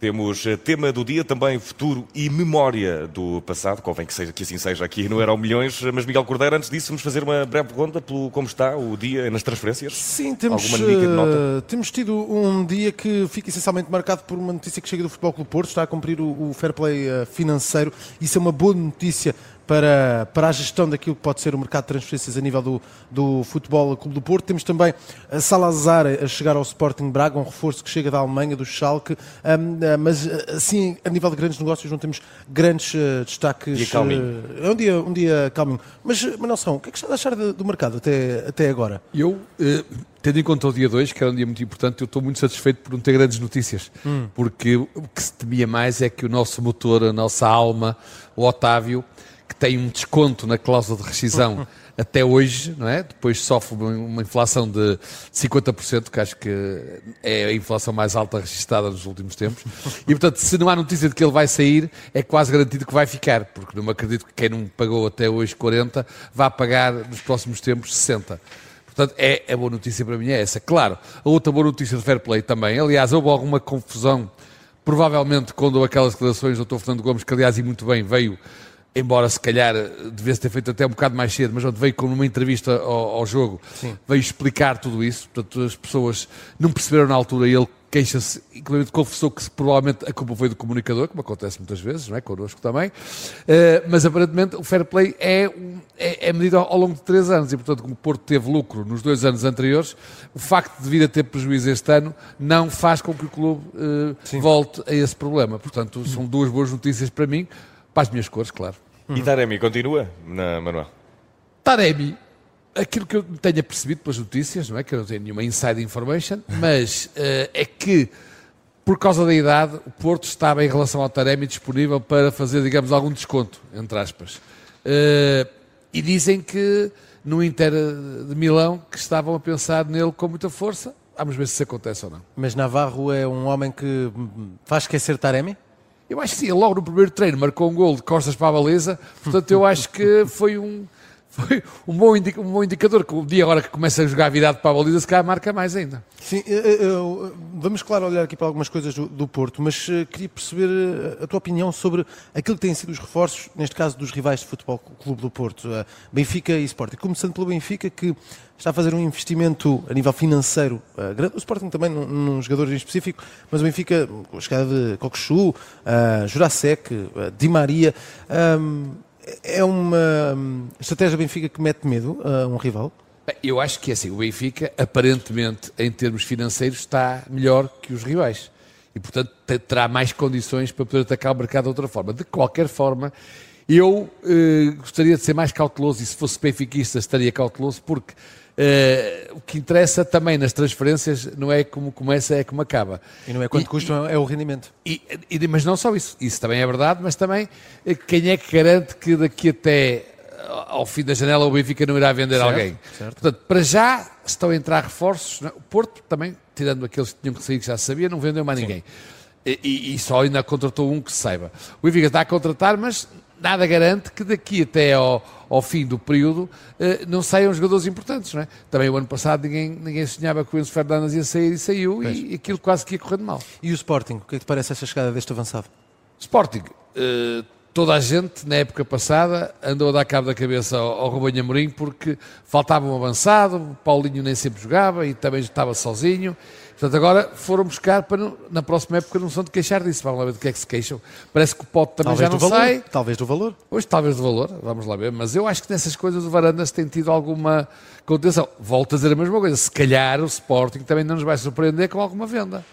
Temos eh, tema do dia, também futuro e memória do passado. Convém que, seja, que assim seja aqui no Eram Milhões. Mas, Miguel Cordeiro, antes disso, vamos fazer uma breve ronda pelo como está o dia nas transferências? Sim, temos, uh, temos tido um dia que fica essencialmente marcado por uma notícia que chega do Futebol Clube Porto. Está a cumprir o, o fair play financeiro. Isso é uma boa notícia para, para a gestão daquilo que pode ser o mercado de transferências a nível do, do Futebol Clube do Porto. Temos também a Salazar a chegar ao Sporting Braga, um reforço que chega da Alemanha, do Schalke, um, ah, mas assim, a nível de grandes negócios não temos grandes uh, destaques. Dia calminho. Uh, é um dia, um dia calminho. Mas, Manelson, o que é que está a achar do mercado até, até agora? Eu... Uh tendo em conta o dia 2, que era um dia muito importante, eu estou muito satisfeito por não ter grandes notícias. Hum. Porque o que se temia mais é que o nosso motor, a nossa alma, o Otávio, que tem um desconto na cláusula de rescisão até hoje, não é? Depois sofre uma inflação de 50%, que acho que é a inflação mais alta registrada nos últimos tempos. E, portanto, se não há notícia de que ele vai sair, é quase garantido que vai ficar, porque não me acredito que quem não pagou até hoje 40 vá pagar nos próximos tempos 60. Portanto, é, a boa notícia para mim é essa. Claro, a outra boa notícia de Fair Play também. Aliás, houve alguma confusão, provavelmente, quando aquelas declarações do Dr. Fernando Gomes, que aliás, e muito bem, veio embora se calhar devesse ter feito até um bocado mais cedo, mas onde veio com uma entrevista ao, ao jogo, Sim. veio explicar tudo isso. Portanto, as pessoas não perceberam na altura, ele queixa-se, inclusive confessou que provavelmente a culpa foi do comunicador, como acontece muitas vezes, não é? connosco também, uh, mas aparentemente o fair play é, é, é, medido ao, longo de três anos e, portanto, como o Porto teve lucro nos dois anos anteriores, o facto de vir a ter prejuízo este ano não faz com que o clube uh, volte a esse problema. Portanto, são duas boas notícias para mim, para as minhas cores, claro. E Taremi continua, na Manuel? Taremi, aquilo que eu tenha percebido pelas notícias, não é que eu não tenho nenhuma inside information, mas uh, é que por causa da idade, o Porto estava em relação ao Taremi disponível para fazer, digamos, algum desconto, entre aspas. Uh, e dizem que no Inter de Milão que estavam a pensar nele com muita força. Vamos ver se isso acontece ou não. Mas Navarro é um homem que faz esquecer Taremi? Eu acho que sim, logo no primeiro treino marcou um gol de costas para a baliza, portanto eu acho que foi um, foi um bom, um bom indicador que o dia agora que começa a jogar virado para a baliza, se calhar marca mais ainda. Sim, eu, eu, vamos claro olhar aqui para algumas coisas do, do Porto, mas uh, queria perceber uh, a tua opinião sobre aquilo que têm sido os reforços, neste caso dos rivais de futebol Clube do Porto, uh, Benfica e Sporting. Começando pelo Benfica, que está a fazer um investimento a nível financeiro uh, grande. O Sporting também num, num jogador em específico, mas o Benfica, com a chegada de Coquechu, uh, Jurasek, Di Maria, um, é uma estratégia Benfica que mete medo a um rival? Eu acho que é assim, o Benfica, aparentemente, em termos financeiros, está melhor que os rivais. E, portanto, terá mais condições para poder atacar o mercado de outra forma. De qualquer forma, eu eh, gostaria de ser mais cauteloso, e se fosse benfiquista estaria cauteloso, porque Uh, o que interessa também nas transferências não é como começa, é como acaba. E não é quanto e, custa, e, é o rendimento. E, e, mas não só isso, isso também é verdade, mas também eh, quem é que garante que daqui até eh, ao fim da janela o Benfica não irá vender certo, alguém? Certo. Portanto, para já estão a entrar reforços. É? O Porto também, tirando aqueles que tinham que sair que já sabia, não vendeu mais Sim. ninguém. E, e, só ainda contratou um que se saiba. O Benfica está a contratar, mas nada garante que daqui até ao, ao fim do período eh, não saiam jogadores importantes, não é? Também o ano passado ninguém, ninguém sonhava que o Enzo Fernandes ia sair e saiu e, e aquilo quase que ia correndo mal. E o Sporting, o que é que te parece essa chegada deste avançado? Sporting, uh, toda a gente na época passada andou a dar cabo da cabeça ao, ao Rubem Amorim porque faltava um avançado, o Paulinho nem sempre jogava e também estava sozinho Portanto, agora foram buscar para na próxima época não são de queixar disso. Vamos lá ver do que é que se queixam. Parece que o pote também talvez já não valor, sai. Talvez do valor. Pois, talvez do valor. Vamos lá ver. Mas eu acho que nessas coisas o Varandas tem tido alguma contenção. Volto a dizer a mesma coisa. Se calhar o Sporting também não nos vai surpreender com alguma venda.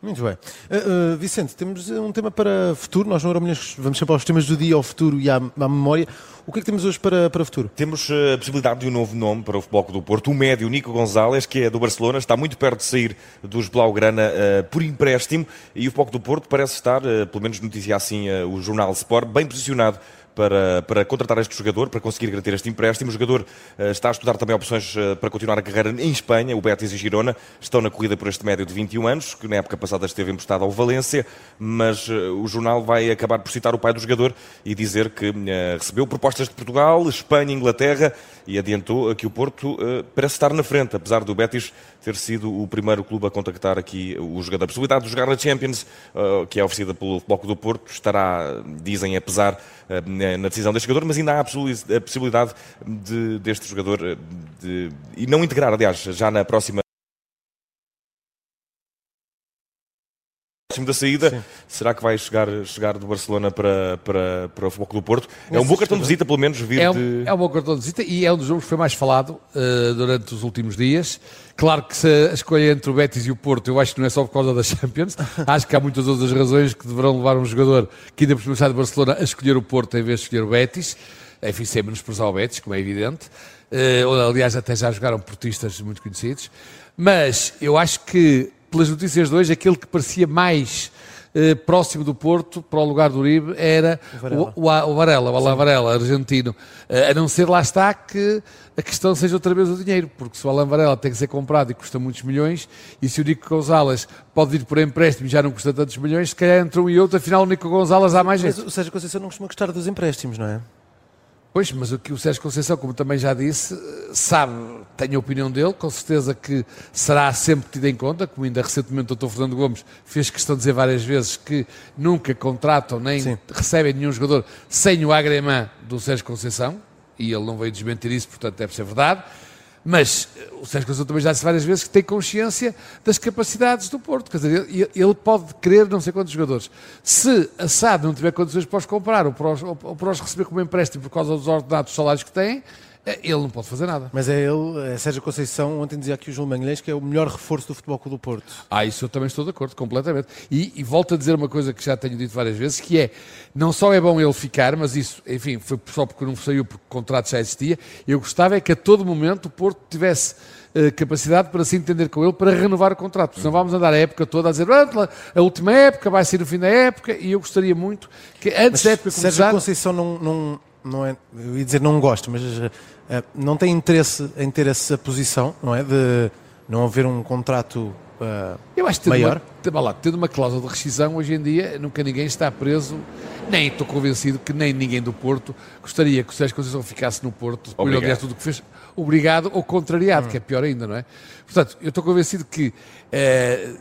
Muito bem. Uh, uh, Vicente, temos um tema para futuro. Nós no Euromilhões vamos sempre aos temas do dia, ao futuro e à, à memória. O que é que temos hoje para, para o futuro? Temos uh, a possibilidade de um novo nome para o Futebol do Porto. O médio Nico Gonzalez, que é do Barcelona, está muito perto de sair dos Blaugrana por empréstimo. E o Futebol do Porto parece estar, pelo menos noticia assim o jornal Sport, bem posicionado para, para contratar este jogador, para conseguir garantir este empréstimo. O jogador uh, está a estudar também opções uh, para continuar a carreira em Espanha. O Betis e Girona estão na corrida por este médio de 21 anos, que na época passada esteve emprestado ao Valência, mas o jornal vai acabar por citar o pai do jogador e dizer que recebeu propostas de Portugal, Espanha, Inglaterra e adiantou que o Porto parece estar na frente, apesar do Betis ter sido o primeiro clube a contactar aqui o jogador. A possibilidade de jogar na Champions, que é oferecida pelo Bloco do Porto, estará, dizem, a pesar na decisão deste jogador, mas ainda há a possibilidade de, deste jogador de, e não integrar, aliás, já na próxima da saída, Sim. será que vai chegar, chegar do Barcelona para, para, para o Futebol do Porto? É um bom cartão de visita, pelo menos, vir é um, de... É um bom cartão de visita e é um dos jogos que foi mais falado uh, durante os últimos dias. Claro que se a escolha entre o Betis e o Porto, eu acho que não é só por causa da Champions, acho que há muitas outras razões que deverão levar um jogador que ainda por cima de Barcelona a escolher o Porto em vez de escolher o Betis. Enfim, sem menosprezar o Betis, como é evidente. Uh, aliás, até já jogaram portistas muito conhecidos. Mas eu acho que pelas notícias de hoje, aquele que parecia mais eh, próximo do Porto, para o lugar do Uribe, era o Varela, o, o, o, Varela, o Varela, argentino. Eh, a não ser, lá está, que a questão seja outra vez o dinheiro, porque se o Alan Varela tem que ser comprado e custa muitos milhões, e se o Nico Gonzalez pode vir por empréstimo e já não custa tantos milhões, se calhar entre um e outro, afinal o Nico Gonzalez há mais gente. Mas o Sérgio Conceição não costuma gostar dos empréstimos, não é? Pois, mas o que o Sérgio Conceição, como também já disse, sabe, tem a opinião dele, com certeza que será sempre tido em conta, como ainda recentemente o Dr. Fernando Gomes fez questão de dizer várias vezes que nunca contratam nem Sim. recebem nenhum jogador sem o agremã do Sérgio Conceição, e ele não veio desmentir isso, portanto deve ser verdade. Mas eh, o Sérgio Conceição também já disse várias vezes que tem consciência das capacidades do Porto. Quer dizer, ele, pode querer não sei quantos jogadores. Se a SAD não tiver condições para os comprar ou para os, ou para os receber como empréstimo por causa dos ordenados salários que têm, é, ele não pode fazer nada. Mas é ele, é Sérgio Conceição, ontem dizia aqui o João Manguilhães que é o melhor reforço do Futebol Clube do Porto. Ah, isso eu também estou de acordo, completamente. E, e, volto a dizer uma coisa que já tenho dito várias vezes, que é, não só é bom ele ficar, mas isso, enfim, foi só porque não saiu, porque o contrato já existia, eu gostava é que a todo momento o Porto tivesse uh, capacidade para se entender com ele, para renovar o contrato, senão vamos andar a época toda a dizer, ah, a última época vai ser o fim da época, e eu gostaria muito que antes mas da época começar... Sérgio Conceição não, não, não é, eu ia dizer não gosto, mas eh, não tem interesse em ter essa posição, não é? De não haver um contrato uh, eu acho que maior? Uma, lá, tendo uma cláusula de rescisão, hoje em dia nunca ninguém está preso, nem estou convencido que nem ninguém do Porto gostaria que o Sérgio Conceição ficasse no Porto, depois de tudo o que fez, obrigado ou contrariado, hum. que é pior ainda, não é? Portanto, eu estou convencido que uh,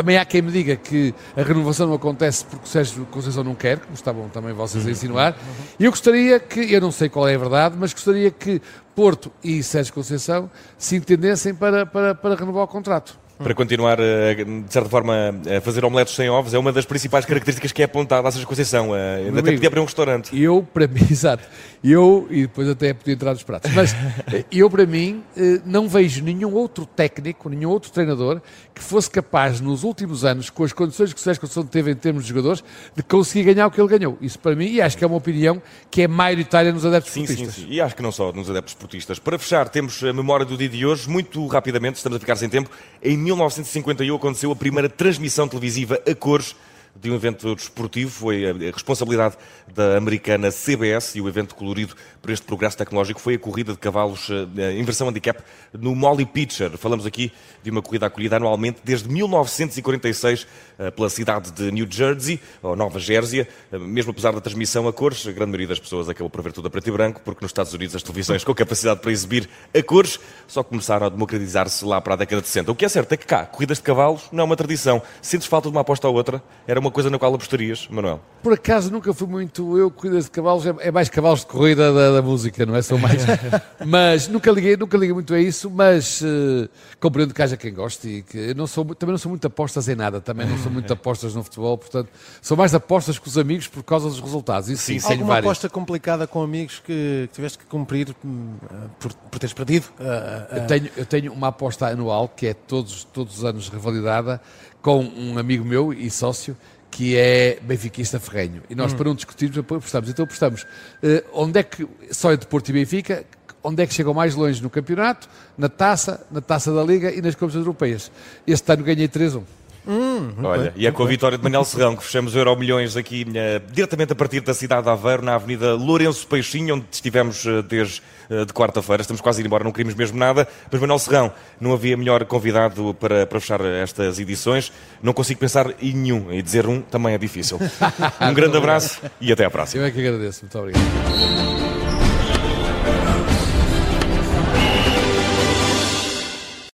também há quem me diga que a renovação não acontece porque o Sérgio Conceição não quer, como estavam também vocês a uhum. insinuar. E eu gostaria que, eu não sei qual é a verdade, mas gostaria que Porto e Sérgio Conceição se entendessem para, para, para renovar o contrato para continuar, eh, de certa forma, a fazer omeletes sem ovos, é uma das principais características que é apontada à Sérgio Conceição. Eh, ainda até podia abrir um restaurante. Eu, para mim, exato. Eu, e depois até podia entrar nos pratos, mas eh, eu, para mim, não vejo nenhum outro técnico, nenhum outro treinador que fosse capaz, nos últimos anos, com as condições que o Sérgio Conceição teve em termos de jogadores, de conseguir ganhar o que ele ganhou. Isso, para mim, e acho que é uma opinião que é maioritária nos adeptos sim, esportistas. Sim, sim, e acho que não só nos adeptos esportistas. Para fechar, temos a memória do dia de hoje, muito rapidamente, estamos a ficar sem tempo. Em 1951 aconteceu a primeira transmissão televisiva a cores de um evento desportivo. Foi a responsabilidade da americana CBS e o evento colorido por este progresso tecnológico foi a corrida de cavalos eh, em versão handicap no Molly Pitcher. Falamos aqui de uma corrida acolhida anualmente desde 1946 eh, pela cidade de New Jersey, ou Nova Jersey. Eh, mesmo apesar da transmissão a cores, a grande maioria das pessoas acabou por ver tudo a preto e branco, porque nos Estados Unidos as televisões com capacidade para exibir a cores só começaram a democratizar-se lá para a década de 60. O que é certo é que cá, corridas de cavalos não é uma tradição. Sentes falta de uma aposta à outra? Era uma coisa na qual apostarias, Manuel? Por acaso nunca fui muito eu, corridas de cavalos, é, é mais cavalos de corrida da, da música, não é? São mais. mas nunca liguei, nunca liguei muito a isso, mas uh, compreendo que haja quem goste e que não sou, também não sou muito apostas em nada, também não sou muito apostas no futebol, portanto, sou mais apostas com os amigos por causa dos resultados. Isso sim, sim Alguma aposta complicada com amigos que, que tiveste que cumprir hum, por, por teres perdido? Uh, uh, eu, tenho, eu tenho uma aposta anual que é todos, todos os anos revalidada com um amigo meu e sócio que é benfiquista ferrenho. E nós, hum. para não discutirmos, apostamos. Então apostamos. Uh, onde é que, só entre Porto e Benfica, onde é que chegam mais longe no campeonato, na taça, na taça da Liga e nas competições europeias. Este ano ganhei 3-1. Hum, Olha, bem, e é com a vitória de Manel Serrão que fechamos o Euro Milhões aqui eh, diretamente a partir da cidade de Aveiro, na Avenida Lourenço Peixinho, onde estivemos eh, desde eh, de quarta-feira. Estamos quase a ir embora, não queríamos mesmo nada. Mas Manel Serrão, não havia melhor convidado para, para fechar estas edições. Não consigo pensar em nenhum, e dizer um também é difícil. Um grande abraço e até à próxima. Eu é que agradeço. Muito obrigado.